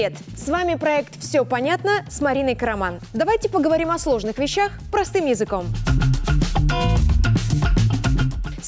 Привет! С вами проект «Все понятно» с Мариной Караман. Давайте поговорим о сложных вещах простым языком.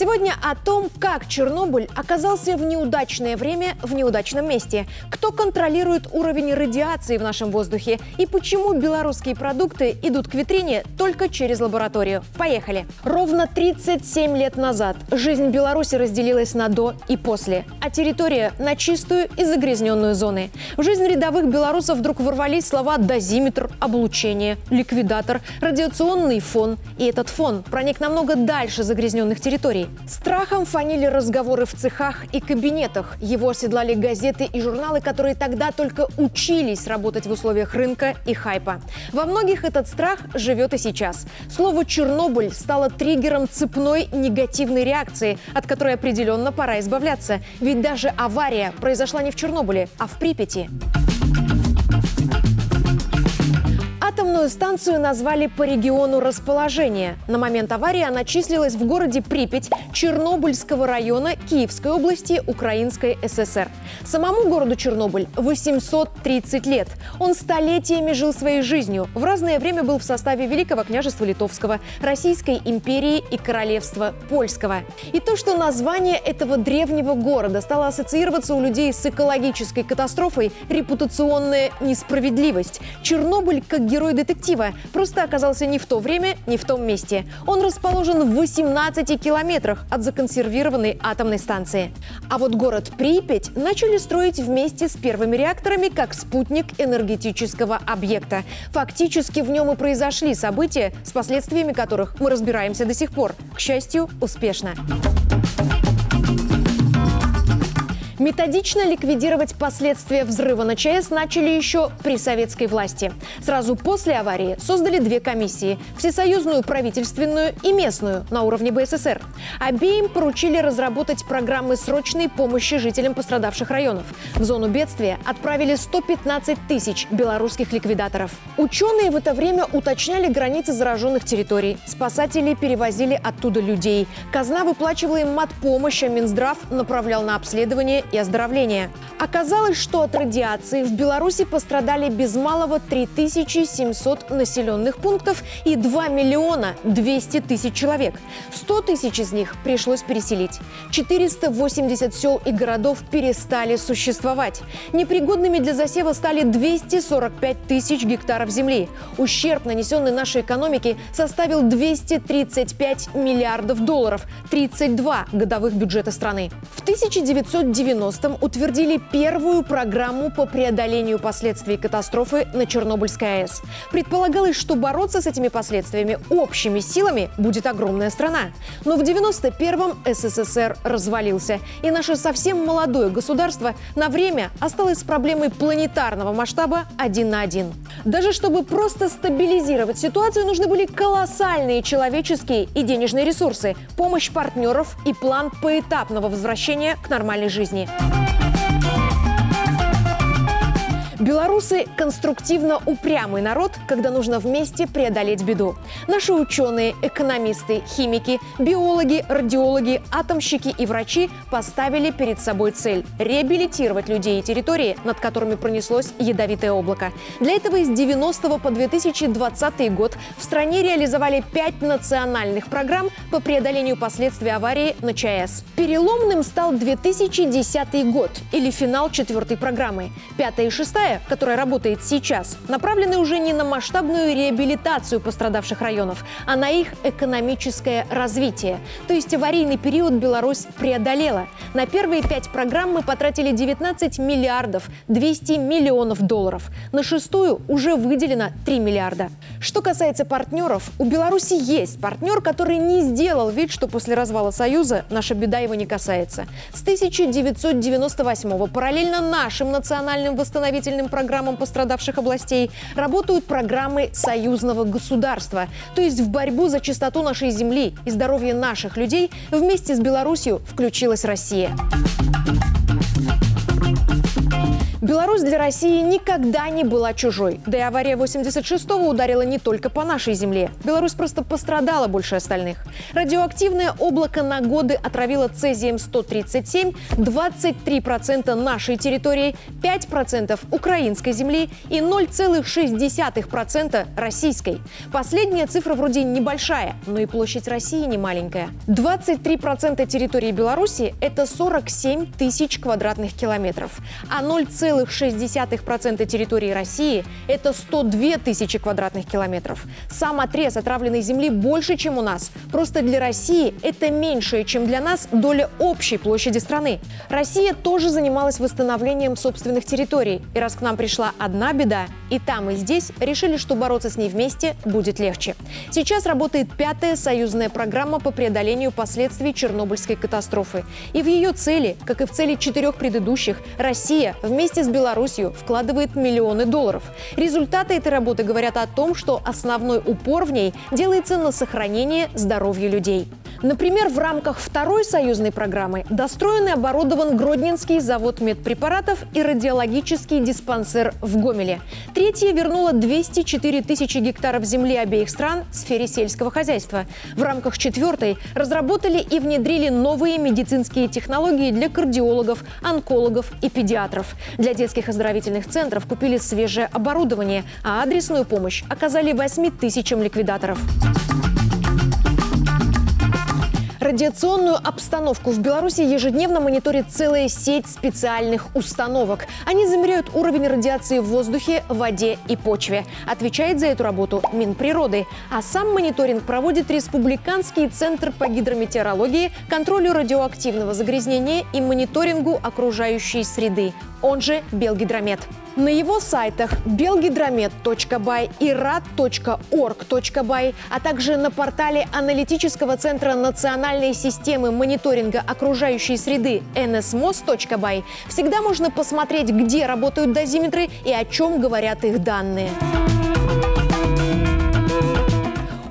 Сегодня о том, как Чернобыль оказался в неудачное время в неудачном месте, кто контролирует уровень радиации в нашем воздухе и почему белорусские продукты идут к витрине только через лабораторию. Поехали! Ровно 37 лет назад жизнь Беларуси разделилась на «до» и «после», а территория на чистую и загрязненную зоны. В жизнь рядовых белорусов вдруг ворвались слова «дозиметр», «облучение», «ликвидатор», «радиационный фон». И этот фон проник намного дальше загрязненных территорий. Страхом фанили разговоры в цехах и кабинетах. Его оседлали газеты и журналы, которые тогда только учились работать в условиях рынка и хайпа. Во многих этот страх живет и сейчас. Слово «Чернобыль» стало триггером цепной негативной реакции, от которой определенно пора избавляться. Ведь даже авария произошла не в Чернобыле, а в Припяти. Атомную станцию назвали по региону расположения. На момент аварии она числилась в городе Припять Чернобыльского района Киевской области Украинской ССР. Самому городу Чернобыль 830 лет. Он столетиями жил своей жизнью. В разное время был в составе Великого княжества Литовского, Российской империи и Королевства Польского. И то, что название этого древнего города стало ассоциироваться у людей с экологической катастрофой, репутационная несправедливость. Чернобыль, как герой герой детектива просто оказался не в то время, не в том месте. Он расположен в 18 километрах от законсервированной атомной станции. А вот город Припять начали строить вместе с первыми реакторами как спутник энергетического объекта. Фактически в нем и произошли события, с последствиями которых мы разбираемся до сих пор. К счастью, успешно. Методично ликвидировать последствия взрыва на ЧАЭС начали еще при советской власти. Сразу после аварии создали две комиссии – всесоюзную правительственную и местную на уровне БССР. Обеим поручили разработать программы срочной помощи жителям пострадавших районов. В зону бедствия отправили 115 тысяч белорусских ликвидаторов. Ученые в это время уточняли границы зараженных территорий. Спасатели перевозили оттуда людей. Казна выплачивала им мат-помощь, а Минздрав направлял на обследование и оздоровления. Оказалось, что от радиации в Беларуси пострадали без малого 3700 населенных пунктов и 2 миллиона 200 тысяч человек. 100 тысяч из них пришлось переселить. 480 сел и городов перестали существовать. Непригодными для засева стали 245 тысяч гектаров земли. Ущерб, нанесенный нашей экономике, составил 235 миллиардов долларов, 32 годовых бюджета страны. В 1990 90-м утвердили первую программу по преодолению последствий катастрофы на Чернобыльской АЭС. Предполагалось, что бороться с этими последствиями общими силами будет огромная страна. Но в 91-м СССР развалился, и наше совсем молодое государство на время осталось с проблемой планетарного масштаба один на один. Даже чтобы просто стабилизировать ситуацию, нужны были колоссальные человеческие и денежные ресурсы, помощь партнеров и план поэтапного возвращения к нормальной жизни. Thank you. Белорусы – конструктивно упрямый народ, когда нужно вместе преодолеть беду. Наши ученые, экономисты, химики, биологи, радиологи, атомщики и врачи поставили перед собой цель – реабилитировать людей и территории, над которыми пронеслось ядовитое облако. Для этого из 90 по 2020 год в стране реализовали пять национальных программ по преодолению последствий аварии на ЧАЭС. Переломным стал 2010 год или финал четвертой программы. Пятая и шестая Вторая, которая работает сейчас, направлены уже не на масштабную реабилитацию пострадавших районов, а на их экономическое развитие. То есть аварийный период Беларусь преодолела. На первые пять программ мы потратили 19 миллиардов 200 миллионов долларов. На шестую уже выделено 3 миллиарда. Что касается партнеров, у Беларуси есть партнер, который не сделал вид, что после развала Союза наша беда его не касается. С 1998 параллельно нашим национальным восстановительным федеральным программам пострадавших областей работают программы союзного государства. То есть в борьбу за чистоту нашей земли и здоровье наших людей вместе с Беларусью включилась Россия. Беларусь для России никогда не была чужой. Да и авария 86-го ударила не только по нашей земле. Беларусь просто пострадала больше остальных. Радиоактивное облако на годы отравило цезием-137 23% нашей территории, 5% украинской земли и 0,6% российской. Последняя цифра вроде небольшая, но и площадь России не маленькая. 23% территории Беларуси – это 47 тысяч квадратных километров, а 0, 0,6% территории России – это 102 тысячи квадратных километров. Сам отрез отравленной земли больше, чем у нас. Просто для России это меньшее, чем для нас доля общей площади страны. Россия тоже занималась восстановлением собственных территорий. И раз к нам пришла одна беда, и там, и здесь решили, что бороться с ней вместе будет легче. Сейчас работает пятая союзная программа по преодолению последствий Чернобыльской катастрофы. И в ее цели, как и в цели четырех предыдущих, Россия вместе с Беларусью вкладывает миллионы долларов. Результаты этой работы говорят о том, что основной упор в ней делается на сохранение здоровья людей. Например, в рамках второй союзной программы достроен и оборудован Гродненский завод медпрепаратов и радиологический диспансер в Гомеле. Третья вернула 204 тысячи гектаров земли обеих стран в сфере сельского хозяйства. В рамках четвертой разработали и внедрили новые медицинские технологии для кардиологов, онкологов и педиатров. Для детских оздоровительных центров купили свежее оборудование, а адресную помощь оказали 8 тысячам ликвидаторов. Радиационную обстановку в Беларуси ежедневно мониторит целая сеть специальных установок. Они замеряют уровень радиации в воздухе, воде и почве. Отвечает за эту работу Минприроды. А сам мониторинг проводит Республиканский центр по гидрометеорологии, контролю радиоактивного загрязнения и мониторингу окружающей среды, он же Белгидромет. На его сайтах belgidromet.by и rad.org.by, а также на портале аналитического центра национальной системы мониторинга окружающей среды nsmos.by всегда можно посмотреть, где работают дозиметры и о чем говорят их данные.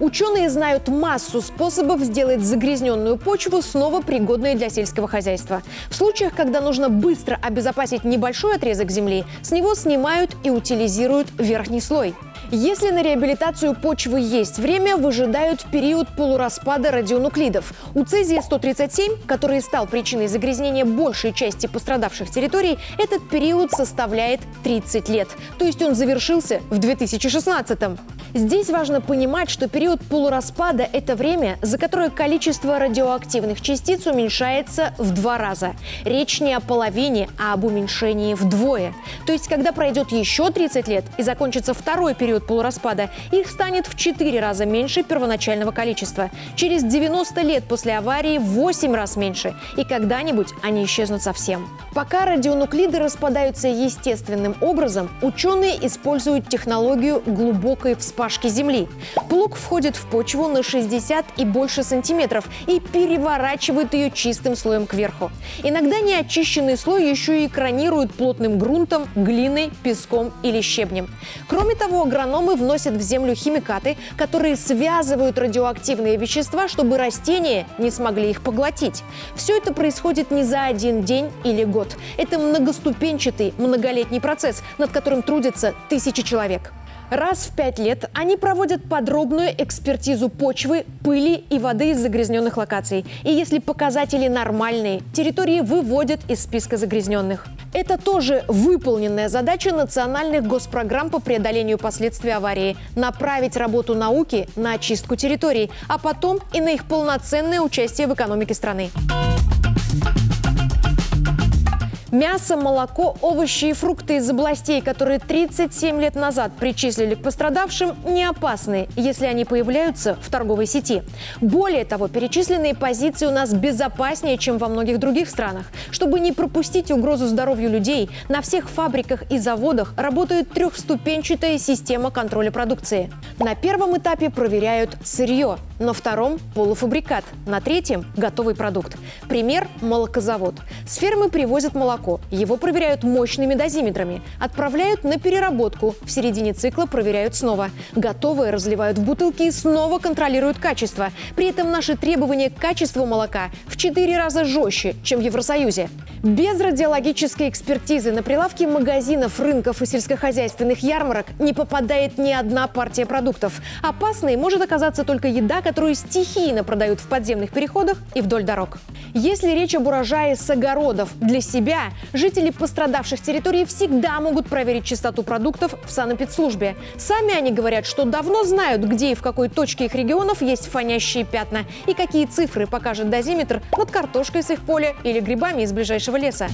Ученые знают массу способов сделать загрязненную почву снова пригодной для сельского хозяйства. В случаях, когда нужно быстро обезопасить небольшой отрезок земли, с него снимают и утилизируют верхний слой. Если на реабилитацию почвы есть время, выжидают период полураспада радионуклидов. У цезия-137, который стал причиной загрязнения большей части пострадавших территорий, этот период составляет 30 лет. То есть он завершился в 2016 -м. Здесь важно понимать, что период полураспада – это время, за которое количество радиоактивных частиц уменьшается в два раза. Речь не о половине, а об уменьшении вдвое. То есть, когда пройдет еще 30 лет и закончится второй период полураспада, их станет в 4 раза меньше первоначального количества. Через 90 лет после аварии в 8 раз меньше. И когда-нибудь они исчезнут совсем. Пока радионуклиды распадаются естественным образом, ученые используют технологию глубокой вспышки вспашки земли. Плуг входит в почву на 60 и больше сантиметров и переворачивает ее чистым слоем кверху. Иногда неочищенный слой еще и экранируют плотным грунтом, глиной, песком или щебнем. Кроме того, агрономы вносят в землю химикаты, которые связывают радиоактивные вещества, чтобы растения не смогли их поглотить. Все это происходит не за один день или год. Это многоступенчатый, многолетний процесс, над которым трудятся тысячи человек. Раз в пять лет они проводят подробную экспертизу почвы, пыли и воды из загрязненных локаций. И если показатели нормальные, территории выводят из списка загрязненных. Это тоже выполненная задача национальных госпрограмм по преодолению последствий аварии – направить работу науки на очистку территорий, а потом и на их полноценное участие в экономике страны. Мясо, молоко, овощи и фрукты из областей, которые 37 лет назад причислили к пострадавшим, не опасны, если они появляются в торговой сети. Более того, перечисленные позиции у нас безопаснее, чем во многих других странах. Чтобы не пропустить угрозу здоровью людей, на всех фабриках и заводах работает трехступенчатая система контроля продукции. На первом этапе проверяют сырье, на втором – полуфабрикат, на третьем – готовый продукт. Пример – молокозавод. С фермы привозят молоко, его проверяют мощными дозиметрами, отправляют на переработку, в середине цикла проверяют снова. Готовые разливают в бутылки и снова контролируют качество. При этом наши требования к качеству молока в 4 раза жестче, чем в Евросоюзе. Без радиологической экспертизы на прилавке магазинов, рынков и сельскохозяйственных ярмарок не попадает ни одна партия продуктов. Опасной может оказаться только еда, которую стихийно продают в подземных переходах и вдоль дорог. Если речь об урожае с огородов для себя, жители пострадавших территорий всегда могут проверить чистоту продуктов в санэпидслужбе. Сами они говорят, что давно знают, где и в какой точке их регионов есть фонящие пятна и какие цифры покажет дозиметр над картошкой с их поля или грибами из ближайшего леса.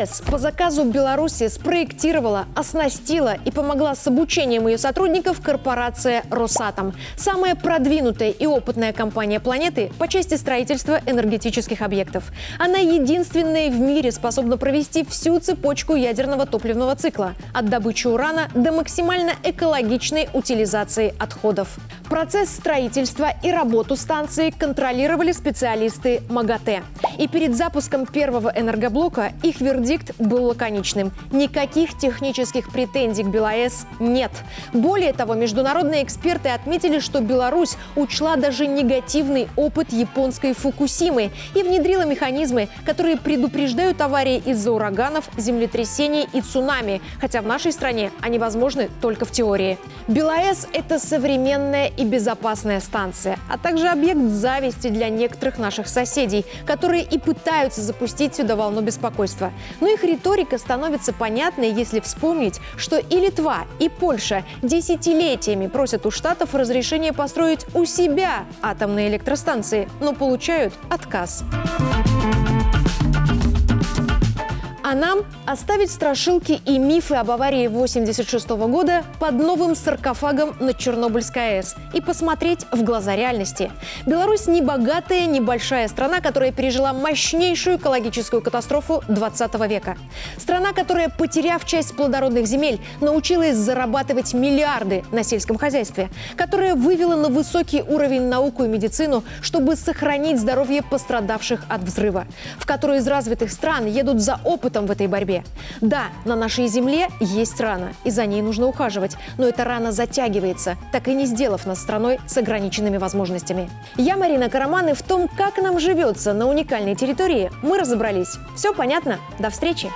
АЭС по заказу Беларуси спроектировала, оснастила и помогла с обучением ее сотрудников корпорация «Росатом». Самая продвинутая и опытная компания планеты по части строительства энергетических объектов. Она единственная в мире способна провести всю цепочку ядерного топливного цикла – от добычи урана до максимально экологичной утилизации отходов. Процесс строительства и работу станции контролировали специалисты МАГАТЭ. И перед запуском первого энергоблока их вердикт был лаконичным. Никаких технических претензий к БелАЭС нет. Более того, международные эксперты отметили, что Беларусь учла даже негативный опыт японской Фукусимы и внедрила механизмы, которые предупреждают аварии из-за ураганов, землетрясений и цунами, хотя в нашей стране они возможны только в теории. БелАЭС – это современная и безопасная станция, а также объект зависти для некоторых наших соседей, которые и пытаются запустить сюда волну беспокойства. Но их риторика становится понятной, если вспомнить, что и Литва, и Польша десятилетиями просят у Штатов разрешение построить у себя атомные электростанции, но получают отказ. А нам оставить страшилки и мифы об аварии 86 года под новым саркофагом на Чернобыльской АЭС и посмотреть в глаза реальности. Беларусь не богатая, небольшая страна, которая пережила мощнейшую экологическую катастрофу 20 века. Страна, которая, потеряв часть плодородных земель, научилась зарабатывать миллиарды на сельском хозяйстве, которая вывела на высокий уровень науку и медицину, чтобы сохранить здоровье пострадавших от взрыва, в которую из развитых стран едут за опытом опытом в этой борьбе. Да, на нашей земле есть рана, и за ней нужно ухаживать, но эта рана затягивается, так и не сделав нас страной с ограниченными возможностями. Я Марина Караман, и в том, как нам живется на уникальной территории, мы разобрались. Все понятно? До встречи!